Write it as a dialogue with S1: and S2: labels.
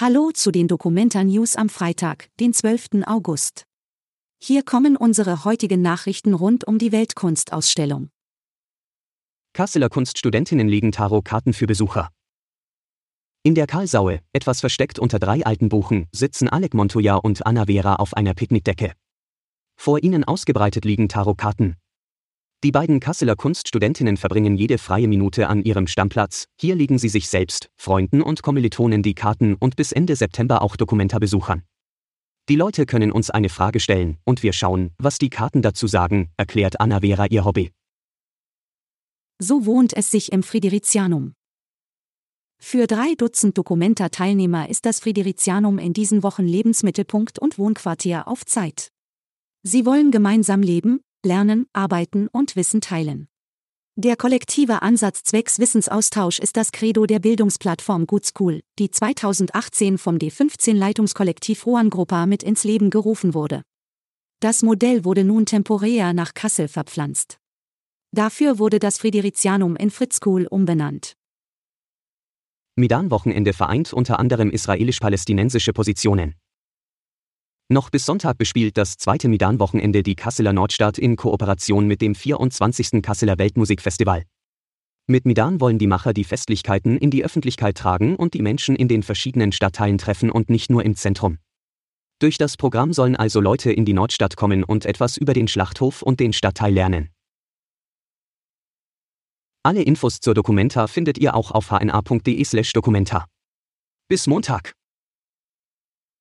S1: Hallo zu den Documenta News am Freitag, den 12. August. Hier kommen unsere heutigen Nachrichten rund um die Weltkunstausstellung.
S2: Kasseler Kunststudentinnen legen Tarotkarten für Besucher. In der Karlsaue, etwas versteckt unter drei alten Buchen, sitzen Alec Montoya und Anna Vera auf einer Picknickdecke. Vor ihnen ausgebreitet liegen Tarotkarten. Die beiden Kasseler Kunststudentinnen verbringen jede freie Minute an ihrem Stammplatz. Hier legen sie sich selbst, Freunden und Kommilitonen die Karten und bis Ende September auch Dokumentarbesuchern. Die Leute können uns eine Frage stellen und wir schauen, was die Karten dazu sagen, erklärt Anna Vera ihr Hobby.
S1: So wohnt es sich im Fridericianum. Für drei Dutzend Dokumenta-Teilnehmer ist das Fridericianum in diesen Wochen Lebensmittelpunkt und Wohnquartier auf Zeit. Sie wollen gemeinsam leben, lernen, arbeiten und Wissen teilen. Der kollektive Ansatz zwecks Wissensaustausch ist das Credo der Bildungsplattform Good School, die 2018 vom D15-Leitungskollektiv Rohan mit ins Leben gerufen wurde. Das Modell wurde nun temporär nach Kassel verpflanzt. Dafür wurde das Fridericianum in Fritz School umbenannt.
S2: Midan-Wochenende vereint unter anderem israelisch-palästinensische Positionen. Noch bis Sonntag bespielt das zweite Midan-Wochenende die Kasseler Nordstadt in Kooperation mit dem 24. Kasseler Weltmusikfestival. Mit Midan wollen die Macher die Festlichkeiten in die Öffentlichkeit tragen und die Menschen in den verschiedenen Stadtteilen treffen und nicht nur im Zentrum. Durch das Programm sollen also Leute in die Nordstadt kommen und etwas über den Schlachthof und den Stadtteil lernen. Alle Infos zur Dokumenta findet ihr auch auf hna.de/dokumenta. Bis Montag.